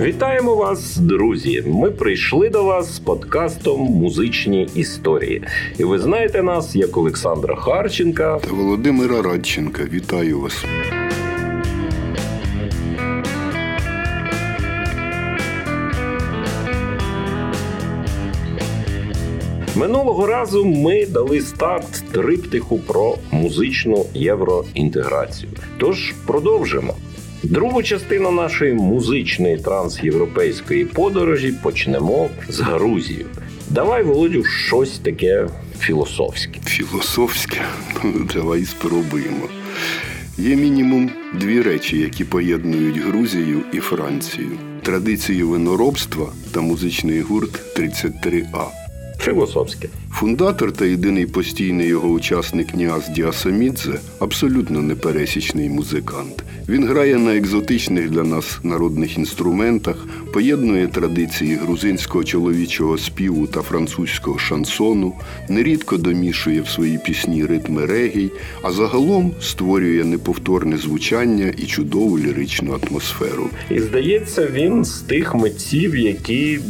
Вітаємо вас, друзі! Ми прийшли до вас з подкастом Музичні історії. І ви знаєте нас як Олександра Харченка та Володимира Радченка. Вітаю вас. Минулого разу ми дали старт триптиху про музичну євроінтеграцію. Тож продовжимо. Другу частину нашої музичної трансєвропейської подорожі почнемо з Грузії. Давай, Володю, щось таке філософське. Філософське? Ну, давай спробуємо. Є мінімум дві речі, які поєднують Грузію і Францію: традицію виноробства та музичний гурт 33А. Філософське. Фундатор та єдиний постійний його учасник Ніас Діасамідзе абсолютно непересічний музикант. Він грає на екзотичних для нас народних інструментах, поєднує традиції грузинського чоловічого співу та французького шансону, нерідко домішує в свої пісні ритми регій, а загалом створює неповторне звучання і чудову ліричну атмосферу. І здається, він з тих митців, які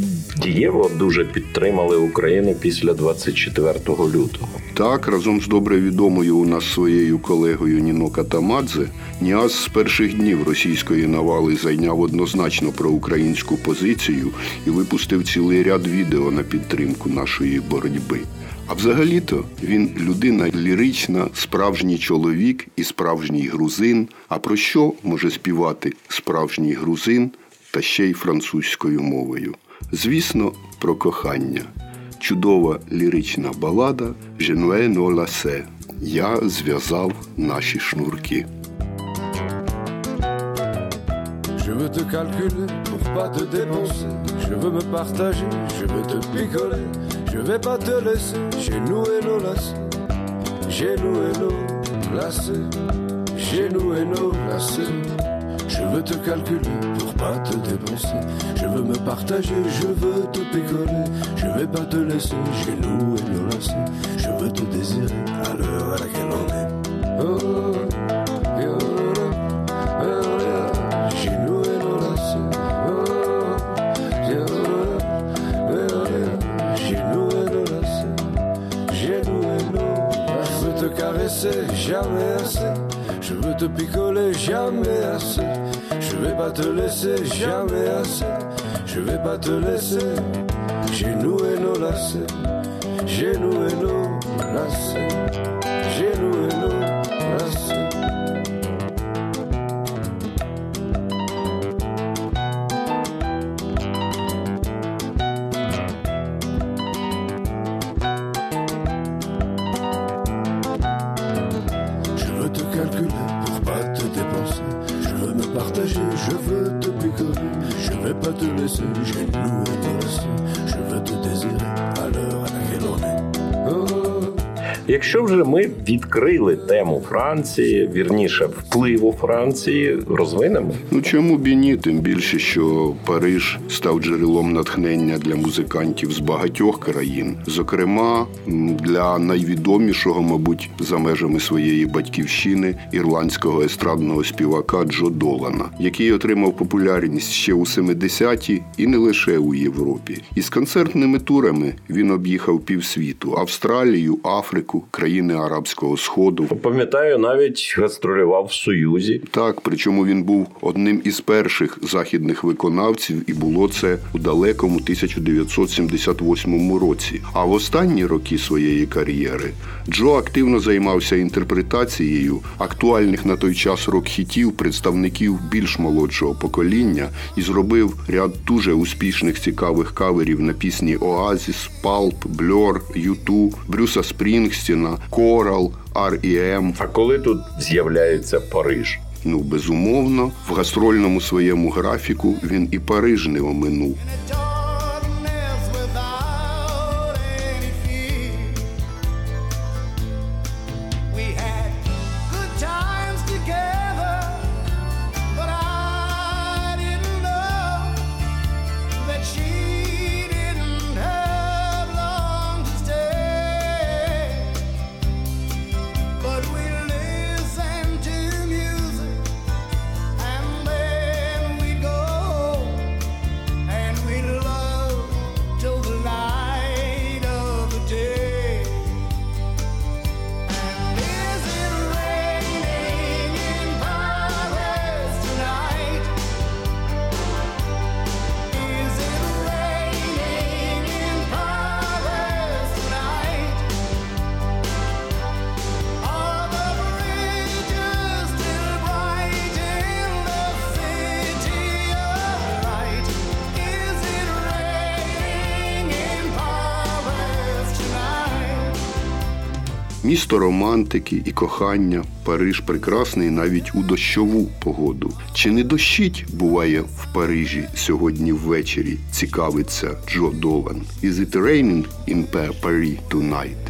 дієво дуже підтримали Україну після 24 лютого. Так, разом з добре відомою у нас своєю колегою Ніно Катамадзе, Ніас з перших днів російської навали зайняв однозначно проукраїнську позицію і випустив цілий ряд відео на підтримку нашої боротьби. А взагалі-то він людина лірична, справжній чоловік і справжній грузин. А про що може співати справжній грузин та ще й французькою мовою? Звісно, про кохання. Чудова лірична балада «Женуе но ласе» Я зв'язав наші шнурки. Je veux te calculer pour pas te dépenser. Je veux me partager, je veux te picoler. Je vais pas te laisser, j'ai noué nos lacets. J'ai noué nos lacets. J'ai noué nos lacets. Je veux te calculer pour pas te dépenser. Je veux me partager, je veux te picoler. Je vais pas te laisser, j'ai noué nos lacets. Je veux te désirer à l'heure à laquelle on est. Oh, lacets. J'ai noué nos Je veux te caresser, jamais assez. Je veux te picoler, jamais assez. Je vais pas te laisser, jamais assez. Je vais pas te laisser. J'ai noué nos lacets. J'ai noué nos Якщо вже ми відкрили тему Франції, вірніше впливу Франції, розвинемо. Ну чому б і ні? Тим більше, що Париж став джерелом натхнення для музикантів з багатьох країн, зокрема для найвідомішого, мабуть, за межами своєї батьківщини ірландського естрадного співака Джо Долана, який отримав популярність ще у 70-ті і не лише у Європі. Із концертними турами він об'їхав півсвіту Австралію, Африку, країни Арабського Сходу. Пам'ятаю, навіть гастролював в Союзі. Так, причому він був одним із перших західних виконавців, і було це у далекому 1978 році. А в останні роки своєї кар'єри Джо активно займався інтерпретацією актуальних на той час рок-хітів представників більш молодшого покоління і зробив ряд дуже успішних цікавих каверів на пісні Оазіс, Палп, Бльор, Юту, Брюса Спрінгстіна, Корал, R.E.M. А коли тут з'являється Париж? Ну, безумовно, в гастрольному своєму графіку він і Париж не оминув. Місто романтики і кохання. Париж прекрасний навіть у дощову погоду. Чи не дощить буває в Парижі сьогодні ввечері? Цікавиться Джо Долан. Is it raining in Paris tonight?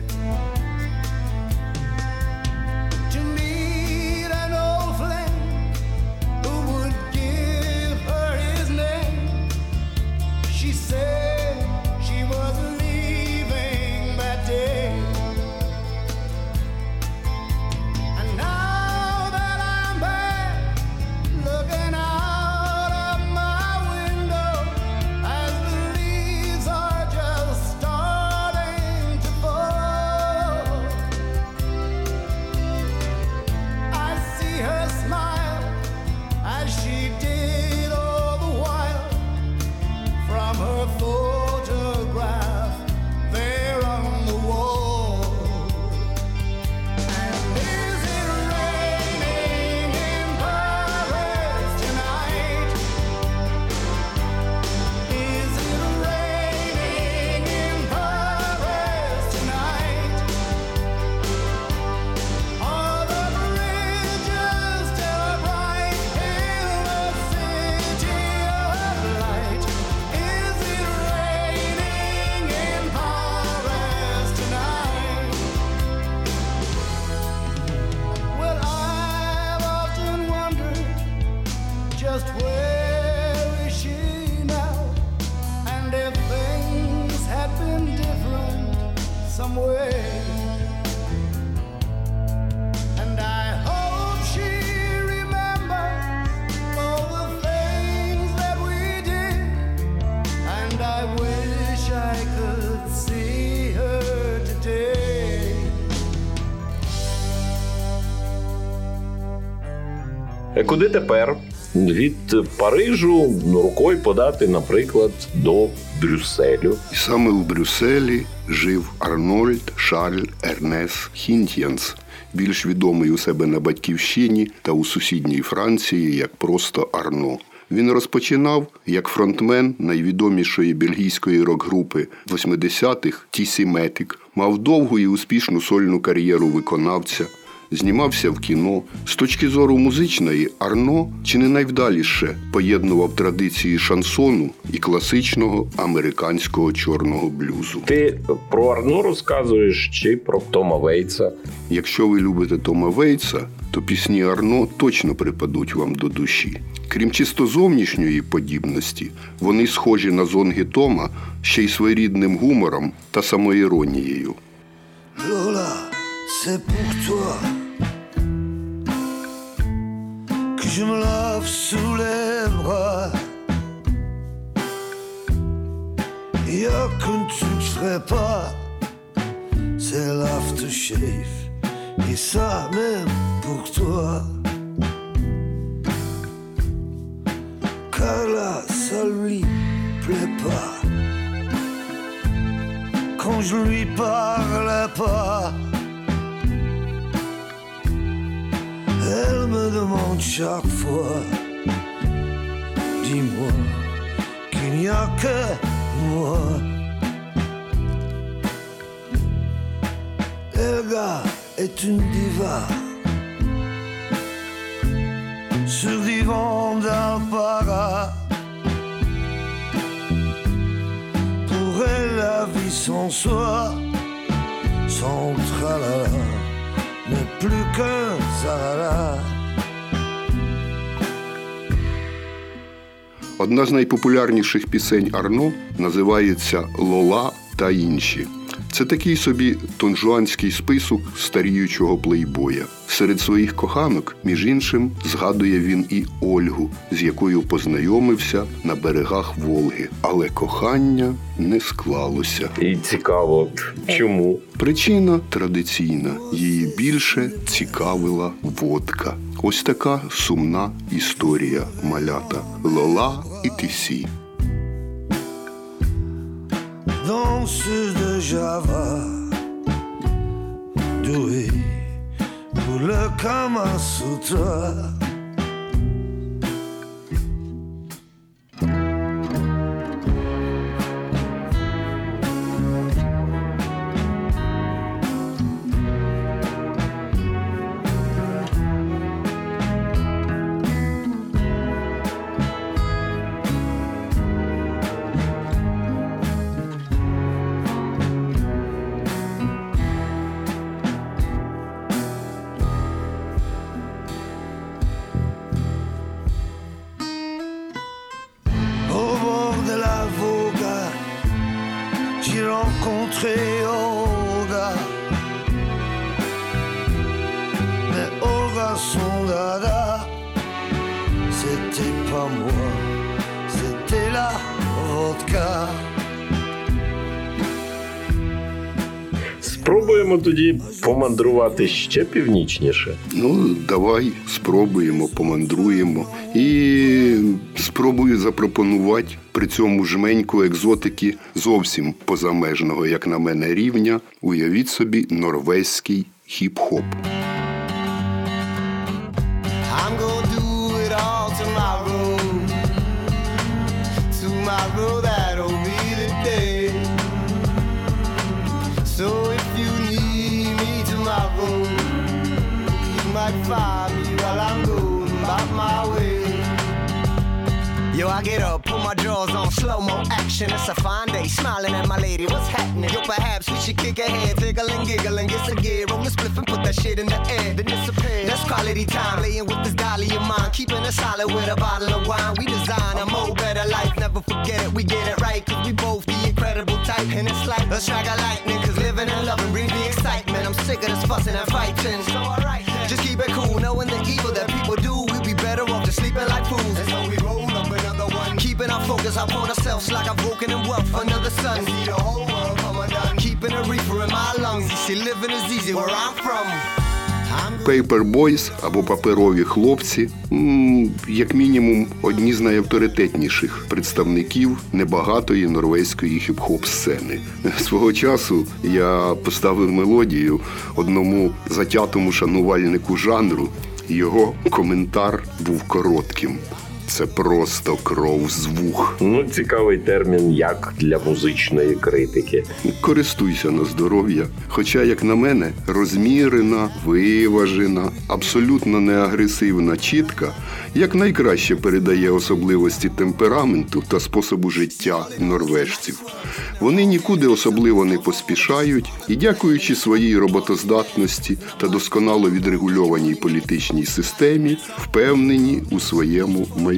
Куди тепер? Від Парижу рукою подати, наприклад, до Брюсселю. І саме у Брюсселі жив Арнольд Шарль Ернес Хінтьянс, більш відомий у себе на батьківщині та у сусідній Франції як просто Арно. Він розпочинав як фронтмен найвідомішої бельгійської рок-групи 80-х Тісі Метик, мав довгу і успішну сольну кар'єру виконавця, знімався в кіно. З точки зору музичної, Арно чи не найвдаліше поєднував традиції шансону і класичного американського чорного блюзу. Ти про Арно розказуєш чи про Тома Вейтса? Якщо ви любите Тома Вейтса, то пісні Арно точно припадуть вам до душі. Крім чисто зовнішньої подібності, вони схожі на зонги Тома ще й своєрідним гумором та самоіронією. Lola, c'est pour toi que je me lave sous les bras. Y a qu'un truc je ferai pas, c'est l'aftershave. Et ça même chaque fois, dis-moi qu'il n'y a que moi. Elga est une diva sur divan d'Alpara. Pour elle, la vie sans soi, sans tralala, n'est plus qu'un zarara. Одна з найпопулярніших пісень Арно називається Лола та інші. Це такий собі тонжуанський список старіючого плейбоя. Серед своїх коханок, між іншим, згадує він і Ольгу, з якою познайомився на берегах Волги. Але кохання не склалося. І цікаво, чому? Причина традиційна. Її більше цікавила водка. Ось така сумна історія малята Лола і Тісі. danseuse de Java, douée pour le Kama Sutra. Тоді помандрувати ще північніше. Ну, давай спробуємо, помандруємо. І спробую запропонувати при цьому жменьку екзотики зовсім позамежного, як на мене, рівня. Уявіть собі норвезький хіп-хоп. I get up, put my drawers on slow mo action. It's a fine day, smiling at my lady. What's happening? Yo, perhaps we should kick a head, tickle and giggle and get some gear. Roll the spliff and put that shit in the air. Then disappear. That's quality time, laying with this dolly of mine. Keeping it solid with a bottle of wine. We design a more better life, never forget it. We get it right, cause we both the incredible type. And it's like a strike of lightning, cause living and loving brings the excitement. I'm sick of this fussing and fighting. So alright, Keeping our focus upon ourselves like I've woken in wealth. Another sun. See the whole world come undone. Keeping a reefer in my lungs. See, living is easy where I'm from. Paper Boys або паперові хлопці, як мінімум, одні з найавторитетніших представників небагатої норвезької хіп-хоп сцени. Свого часу я поставив мелодію одному затятому шанувальнику жанру. Його коментар був коротким. Це просто кров з вух. Ну, цікавий термін як для музичної критики. Користуйся на здоров'я. Хоча, як на мене, розмірена, виважена, абсолютно неагресивна чітка як найкраще передає особливості темпераменту та способу життя норвежців. Вони нікуди особливо не поспішають і, дякуючи своїй роботоздатності та досконало відрегульованій політичній системі, впевнені у своєму майбутньому.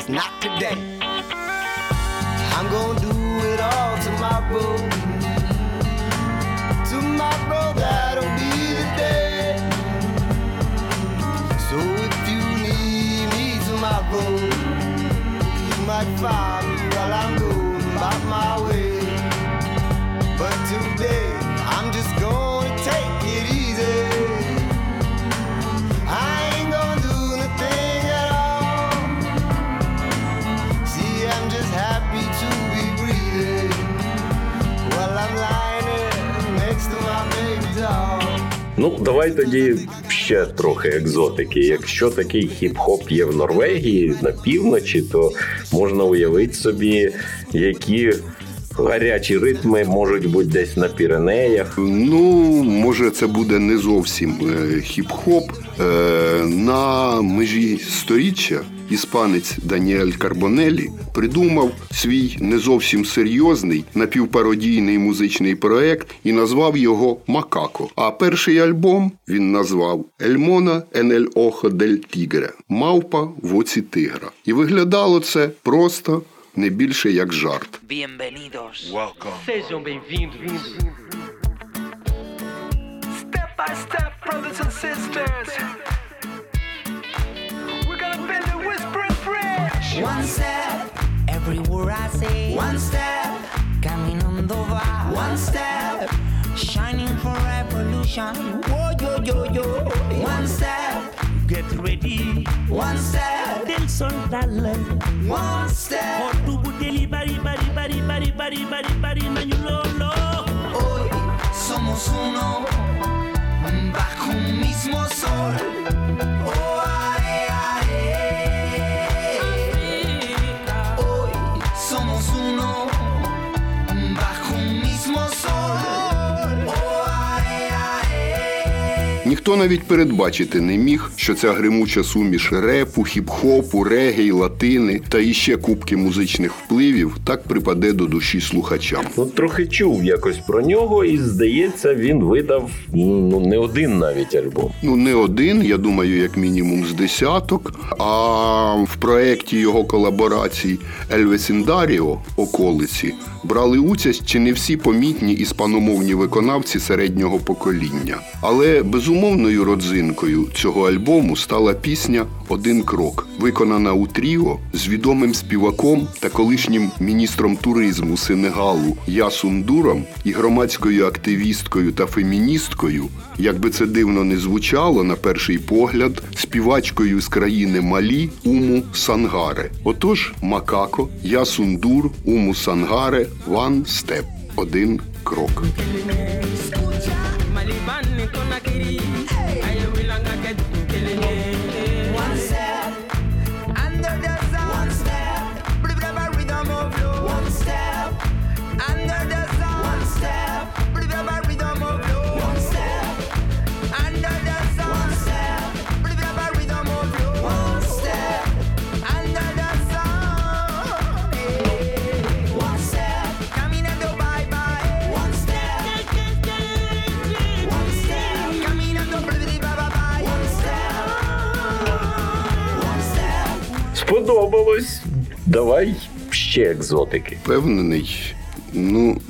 you might find me while I'm going about my way. But today, I'm just gonna take it easy. I ain't gonna do nothing at all. See, I'm just happy to be breathing while I'm lying here next to my baby doll. Ну, давай тоді ще трохи екзотики. Якщо такий хіп-хоп є в Норвегії на півночі, то можна уявити собі, які гарячі ритми можуть бути десь на Піренеях. Ну, може, це буде не зовсім е, хіп-хоп. Е, на межі сторіччя іспанець Даніель Карбонелі придумав свій не зовсім серйозний напівпародійний музичний проект і назвав його Макако. А перший альбом він назвав Ельмона Енель Охо дель Тігре Мавпа в оці тигра. І виглядало це просто не більше як жарт. Sejam bem-vindos. Step by step, brothers and sisters. Bridge. One step, every word I say. One step, caminando va. One step, shining for revolution. Whoa, yo, yo, yo. One step, Get ready. one step, Del dale. one step. or Tubu deli bari bari bari bari bari bari bari nanyulolo. Hoy somos uno bajo un mismo sol. Oh, Ніхто навіть передбачити не міг, що ця гримуча суміш репу, хіп-хопу, регей, латини та іще кубки музичних впливів так припаде до душі слухачам. Ну, трохи чув якось про нього, і здається, він видав ну не один навіть альбом. Ну, не один, я думаю, як мінімум з десяток. А в проєкті його колаборацій Ельвесіндаріо околиці брали участь чи не всі помітні іспаномовні виконавці середнього покоління. Але безумовною родзинкою цього альбому стала пісня Один крок, виконана у тріо з відомим співаком та колишнім міністром туризму Сенегалу Ясундуром і громадською активісткою та феміністкою, як би це дивно не звучало на перший погляд, співачкою з країни Малі Уму Сангаре. Отож, Макако, Ясундур, Уму Сангаре, One Step – один крок. Сподобалось. Давай ще екзотики. Впевнений. Ну,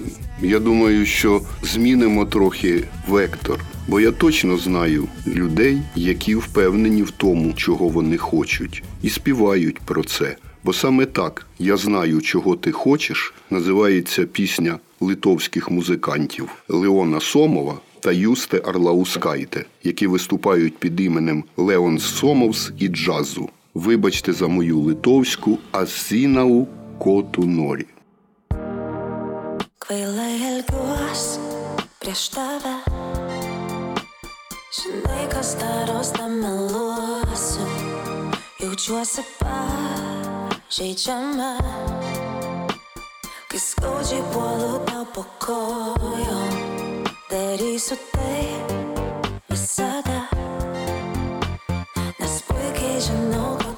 я думаю, що змінимо трохи вектор. Бо я точно знаю людей, які впевнені в тому, чого вони хочуть, і співають про це. Бо саме так я знаю, чого ти хочеш, називається пісня литовських музикантів Леона Сомова та Юсте Арлаускайте, які виступають під іменем Леонс Сомовс і джазу. Вибачте за мою литовську Асінау Коту Норі. Kvailai elgiuos prieš tave. Žinai, kas daros, tam meluosiu. Jaučiuosi pažeidžiama. Kai skaudžiai puolu tau po kojom, darysiu tai visada. decision, no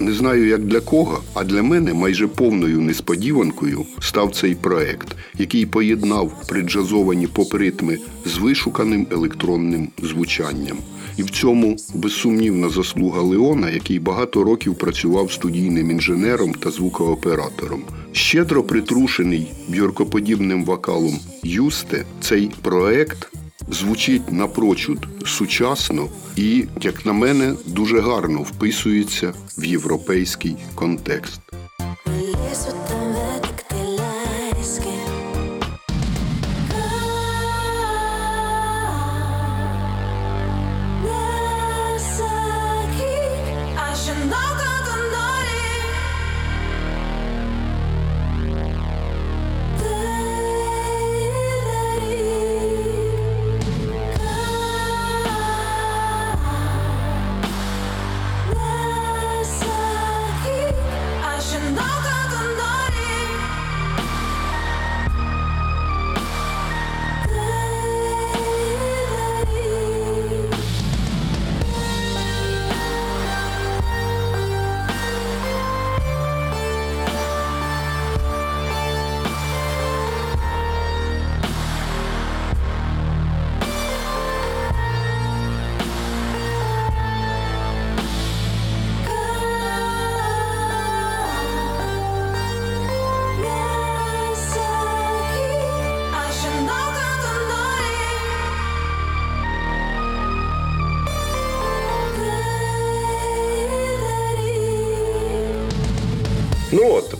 Не знаю, як для кого, а для мене майже повною несподіванкою став цей проект, який поєднав приджазовані поп-ритми з вишуканим електронним звучанням. І в цьому безсумнівна заслуга Леона, який багато років працював студійним інженером та звукооператором. Щедро притрушений бьоркоподібним вокалом Юсте, цей проект звучить напрочуд сучасно і, як на мене, дуже гарно вписується в європейський контекст.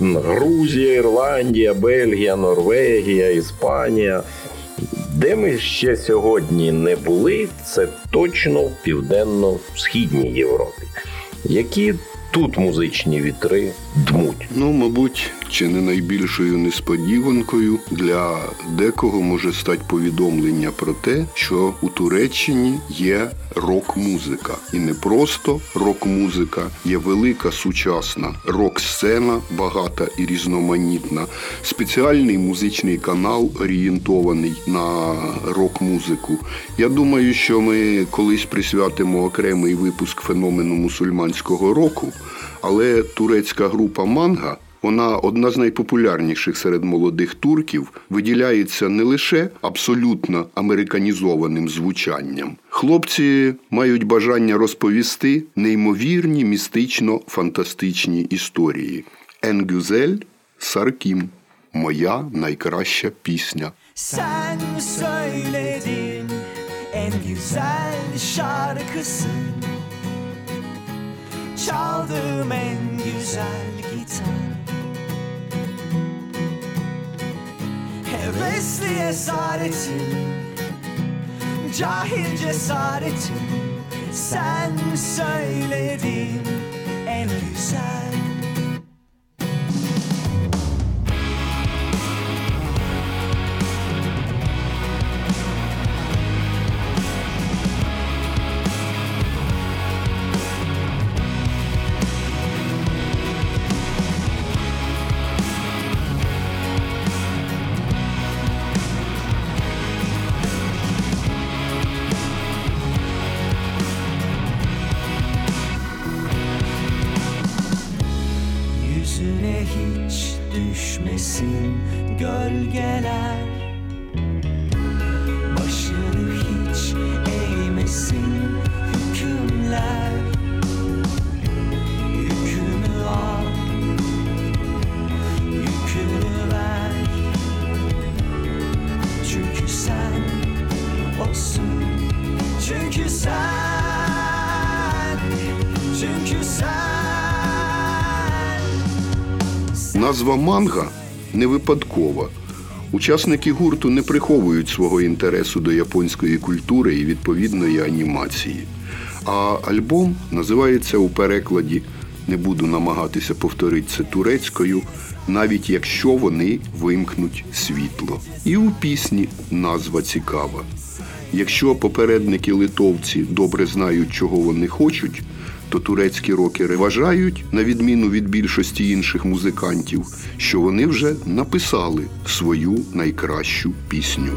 Грузія, Ірландія, Бельгія, Норвегія, Іспанія. Де ми ще сьогодні не були, це точно в південно-східній Європі. Які тут музичні вітри дмуть? Ну, мабуть, чи не найбільшою несподіванкою для декого може стати повідомлення про те, що у Туреччині є рок-музика, і не просто рок-музика, є велика сучасна рок-сцена, багата і різноманітна, спеціальний музичний канал орієнтований на рок-музику. Я думаю, що ми колись присвятимо окремий випуск феномену мусульманського року, але турецька група Манга. Вона одна з найпопулярніших серед молодих турків, виділяється не лише абсолютно американізованим звучанням. Хлопці мають бажання розповісти неймовірні містично-фантастичні історії. Енгюзель Саркім. Моя найкраща пісня. Sen söyledin en güzel şarkısın Çaldığım en güzel gitar. Hevesli esaretim Cahil cesaretim. Sen söyledin en güzel Назва манга не випадкова. Учасники гурту не приховують свого інтересу до японської культури і відповідної анімації. А альбом називається у перекладі не буду намагатися повторити це турецькою, навіть якщо вони вимкнуть світло. І у пісні назва цікава. Якщо попередники литовці добре знають, чого вони хочуть, то турецькі рокери вважають, на відміну від більшості інших музикантів, що вони вже написали свою найкращу пісню.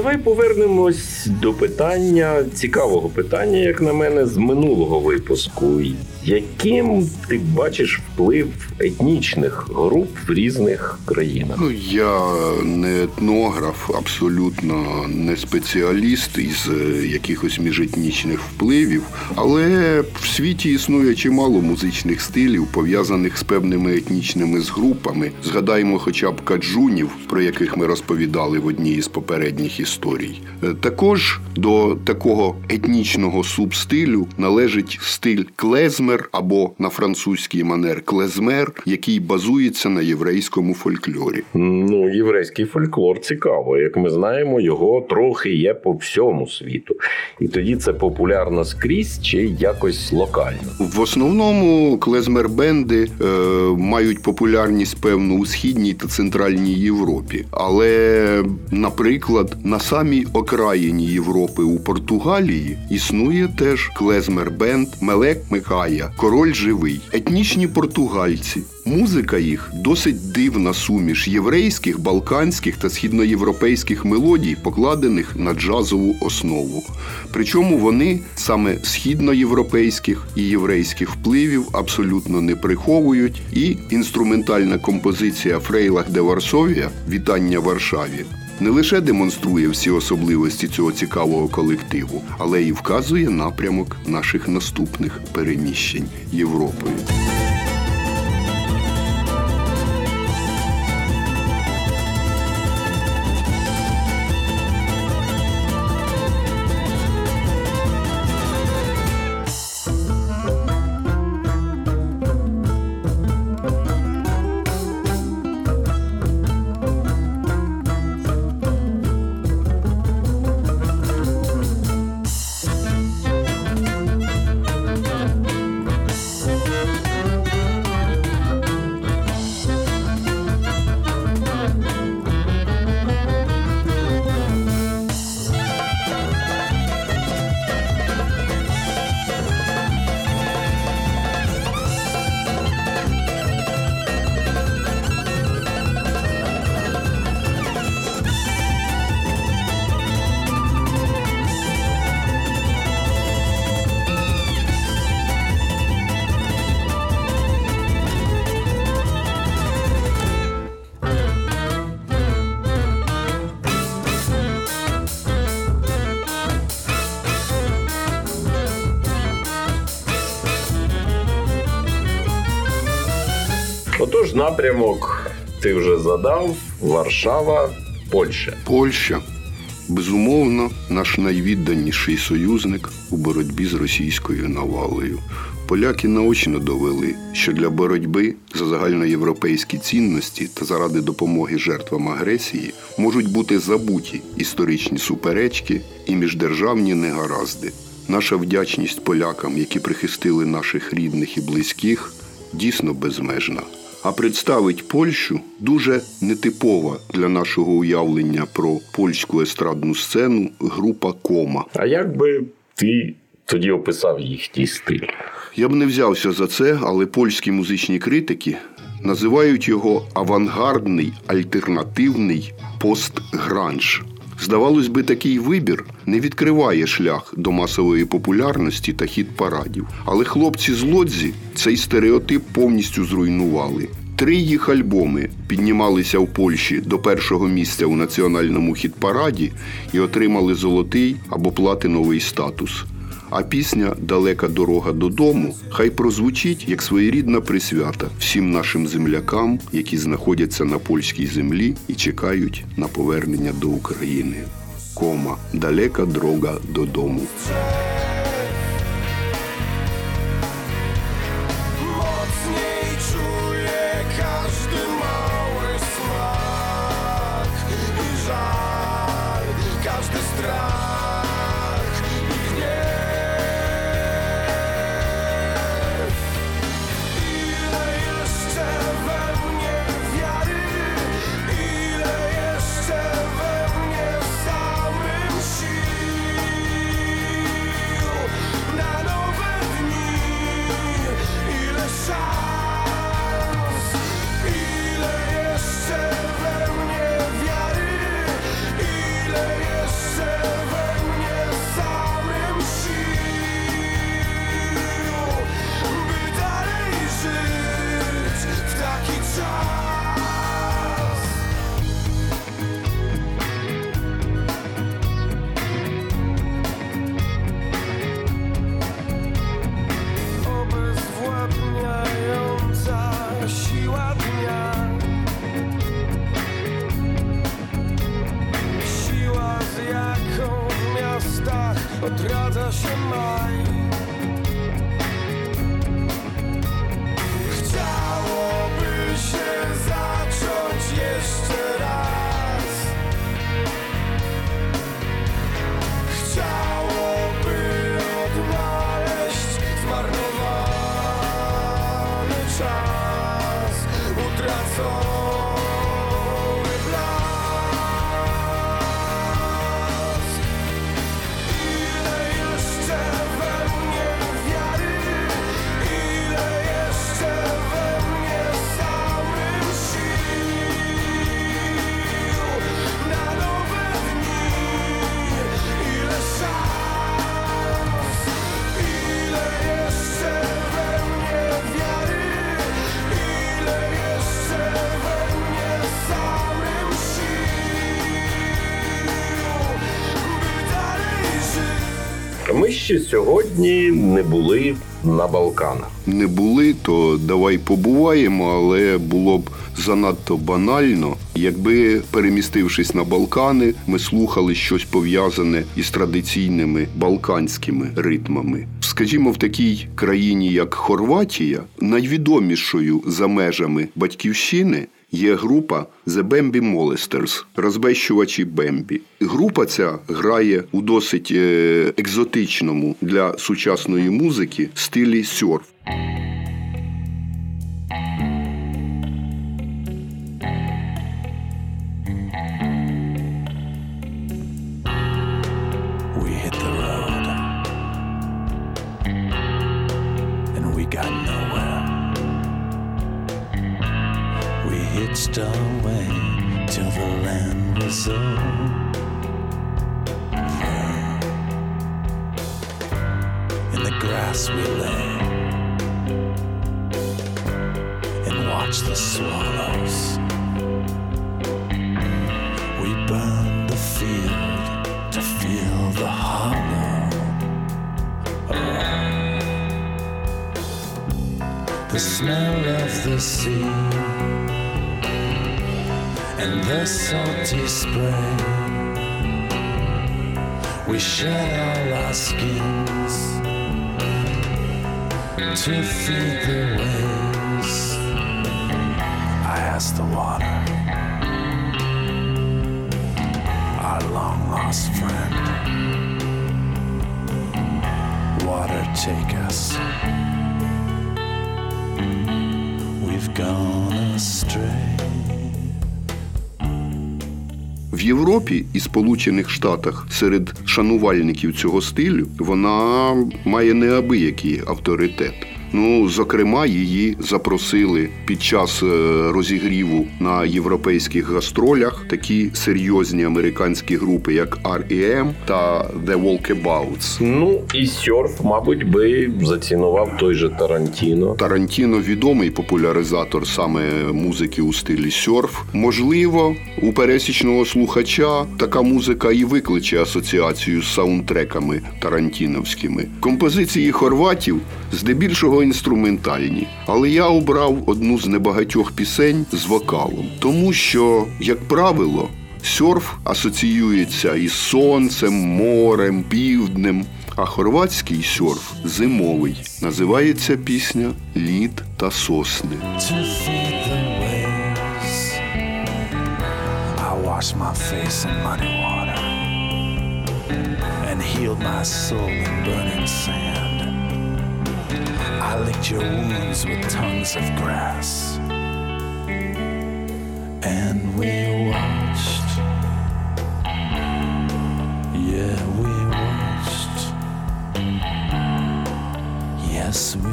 Давай повернемось до питання, цікавого питання, як на мене, з минулого випуску. Яким ти бачиш вплив етнічних груп в різних країнах? Ну, я не етнограф, абсолютно не спеціаліст із е, якихось міжетнічних впливів, але в світі існує чимало музичних стилів, пов'язаних з певними етнічними згрупами. Згадаємо хоча б каджунів, про яких ми розповідали в одній із попередніх історій. Е, Також до такого етнічного субстилю належить стиль клезмер або на французький манер клезмер, який базується на єврейському фольклорі. Ну, єврейський фольклор цікаво. Як ми знаємо, його трохи є по всьому світу. І тоді це популярно скрізь чи якось локально. В основному клезмер-бенди е, мають популярність певну у східній та центральній Європі. Але, наприклад, на самій окраїні Європи у Португалії існує теж клезмер-бенд Мелек Микая, король живий, етнічні португальці. Музика їх досить дивна суміш єврейських, балканських та східноєвропейських мелодій, покладених на джазову основу. Причому вони саме східноєвропейських і єврейських впливів абсолютно не приховують, і інструментальна композиція Фрейлах де Варсовія Вітання Варшаві. Не лише демонструє всі особливості цього цікавого колективу, але й вказує напрямок наших наступних переміщень Європою. Отож, напрямок ти вже задав: Варшава, Польща. Польща безумовно наш найвідданіший союзник у боротьбі з російською навалою. Поляки наочно довели, що для боротьби за загальноєвропейські цінності та заради допомоги жертвам агресії можуть бути забуті історичні суперечки і міждержавні негаразди. Наша вдячність полякам, які прихистили наших рідних і близьких, дійсно безмежна. А представить Польщу дуже нетипова для нашого уявлення про польську естрадну сцену група Кома. А як би ти тоді описав їхній стиль? Я б не взявся за це, але польські музичні критики називають його авангардний альтернативний постгранж. Здавалось би, такий вибір не відкриває шлях до масової популярності та хіт парадів. Але хлопці з Лодзі цей стереотип повністю зруйнували. Три їх альбоми піднімалися в Польщі до першого місця у національному хіт-параді і отримали золотий або платиновий статус. А пісня Далека дорога додому хай прозвучить як своєрідна присвята всім нашим землякам, які знаходяться на польській землі і чекають на повернення до України. Кома далека дорога додому. Ще сьогодні не були на Балканах. Не були, то давай побуваємо, але було б занадто банально, якби перемістившись на Балкани, ми слухали щось пов'язане із традиційними балканськими ритмами. Скажімо, в такій країні, як Хорватія, найвідомішою за межами батьківщини. Є група The Bambi Molesters, розбещувачі Бембі. Група ця грає у досить е, екзотичному для сучасної музики стилі сьорф. Salty spray. We shed all our skins to feed the waves. I asked the water our long lost friend. Water, take us. We've gone astray. В Європі і Сполучених Штатах серед шанувальників цього стилю вона має неабиякий авторитет. Ну, зокрема, її запросили під час е, розігріву на європейських гастролях такі серйозні американські групи, як R.E.M. та The Walkabouts. Ну і сьорф, мабуть, би зацінував той же Тарантіно. Тарантіно відомий популяризатор саме музики у стилі сьорф. Можливо, у пересічного слухача така музика і викличе асоціацію з саундтреками тарантіновськими. Композиції хорватів здебільшого інструментальні, але я обрав одну з небагатьох пісень з вокалом, тому що, як правило, Сьорф асоціюється із сонцем, морем, півднем, а хорватський сьорф зимовий. Називається пісня Лід та сосни. waves. My face in muddy water and healed my soul in burning sand. I licked your wounds with tongues of grass, and we watched. Yeah, we watched. Yes, we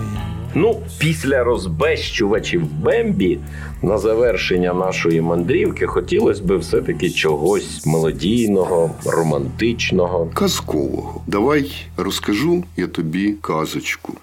Ну, після розбещувачів Бембі на завершення нашої мандрівки хотілося б все-таки чогось мелодійного, романтичного. Казкового. Давай розкажу я тобі казочку.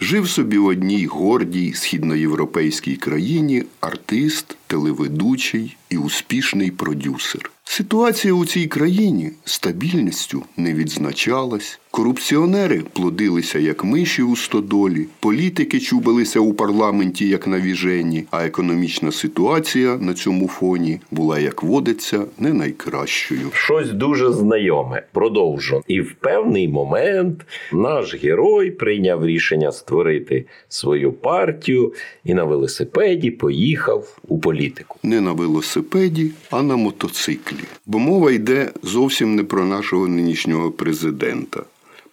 Жив собі в одній гордій східноєвропейській країні артист, телеведучий і успішний продюсер. Ситуація у цій країні стабільністю не відзначалась. Корупціонери плодилися як миші у стодолі, політики чубилися у парламенті як навіжені, а економічна ситуація на цьому фоні була, як водиться, не найкращою. Щось дуже знайоме. Продовжу. І в певний момент наш герой прийняв рішення створити свою партію і на велосипеді поїхав у політику. Не на велосипеді, а на мотоциклі. Бо мова йде зовсім не про нашого нинішнього президента.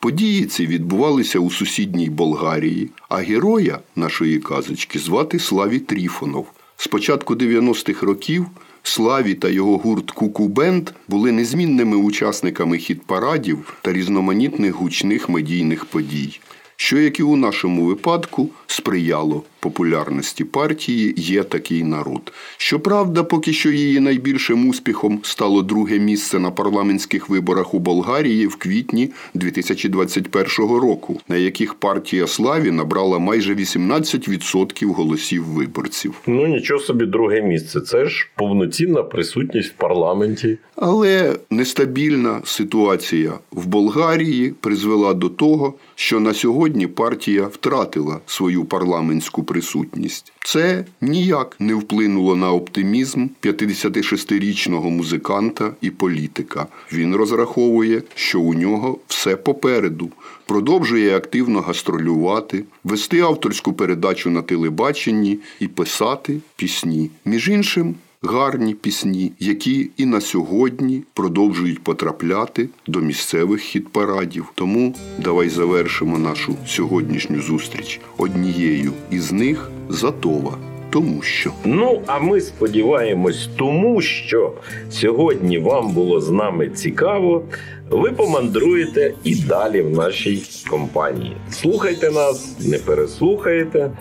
Події ці відбувалися у сусідній Болгарії, а героя нашої казочки звати Славі Тріфонов. З початку 90-х років Славі та його гурт Куку-Бенд були незмінними учасниками хіт-парадів та різноманітних гучних медійних подій, що, як і у нашому випадку, сприяло популярності партії Є такий народ. Щоправда, поки що її найбільшим успіхом стало друге місце на парламентських виборах у Болгарії в квітні 2021 року, на яких партія Славі набрала майже 18% голосів виборців. Ну нічого собі, друге місце. Це ж повноцінна присутність в парламенті. Але нестабільна ситуація в Болгарії призвела до того, що на сьогодні партія втратила свою парламентську присутність. Це ніяк не вплинуло на оптимізм 56-річного музиканта і політика. Він розраховує, що у нього все попереду. Продовжує активно гастролювати, вести авторську передачу на телебаченні і писати пісні. Між іншим, гарні пісні, які і на сьогодні продовжують потрапляти до місцевих хіт-парадів. Тому давай завершимо нашу сьогоднішню зустріч однією із них Затова. Тому що Ну, а ми сподіваємось, тому що сьогодні вам було з нами цікаво. Ви помандруєте і далі в нашій компанії. Слухайте нас, не переслухаєте.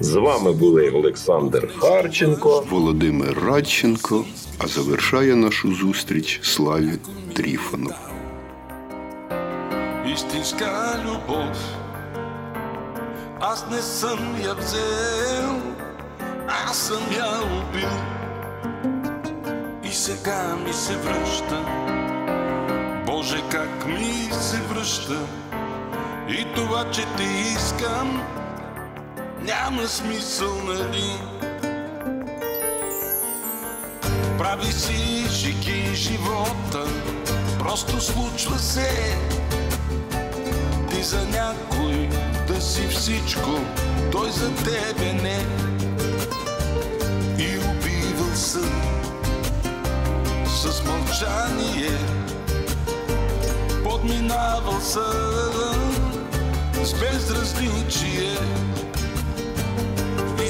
З вами були Олександр Харченко. Володимир Радченко, а завершає нашу зустріч Славі Тріфонов. Истинска любов Аз не съм я взел Аз съм я убил И сега ми се връща Боже как ми се връща И това, че те искам Няма смисъл, нали? Прави си шики живота Просто случва се. Ти за някой да си всичко Той за тебе не. И убивал сън С мълчание. Подминавал сън С безразличие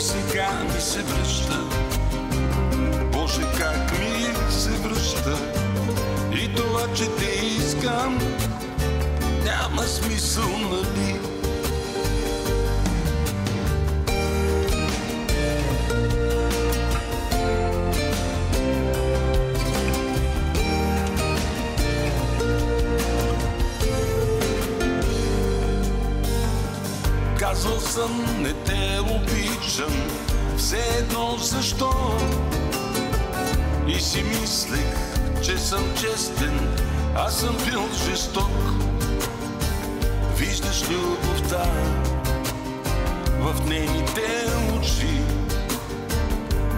И сега ми се връща. Боже как ми се връща. И това, че те искам Няма смисъл, нали? Казвал съм, не те обичам, все едно защо? И си мислех, че съм честен, аз съм бил жесток. Виждаш любовта в нейните очи,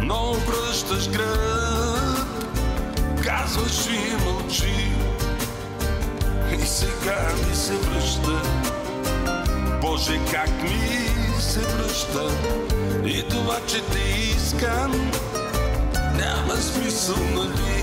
но обръщаш гръб, казваш и мълчи. И сега ми се връща Боже, как ми се връща И това, че те искам Няма смисъл, нали?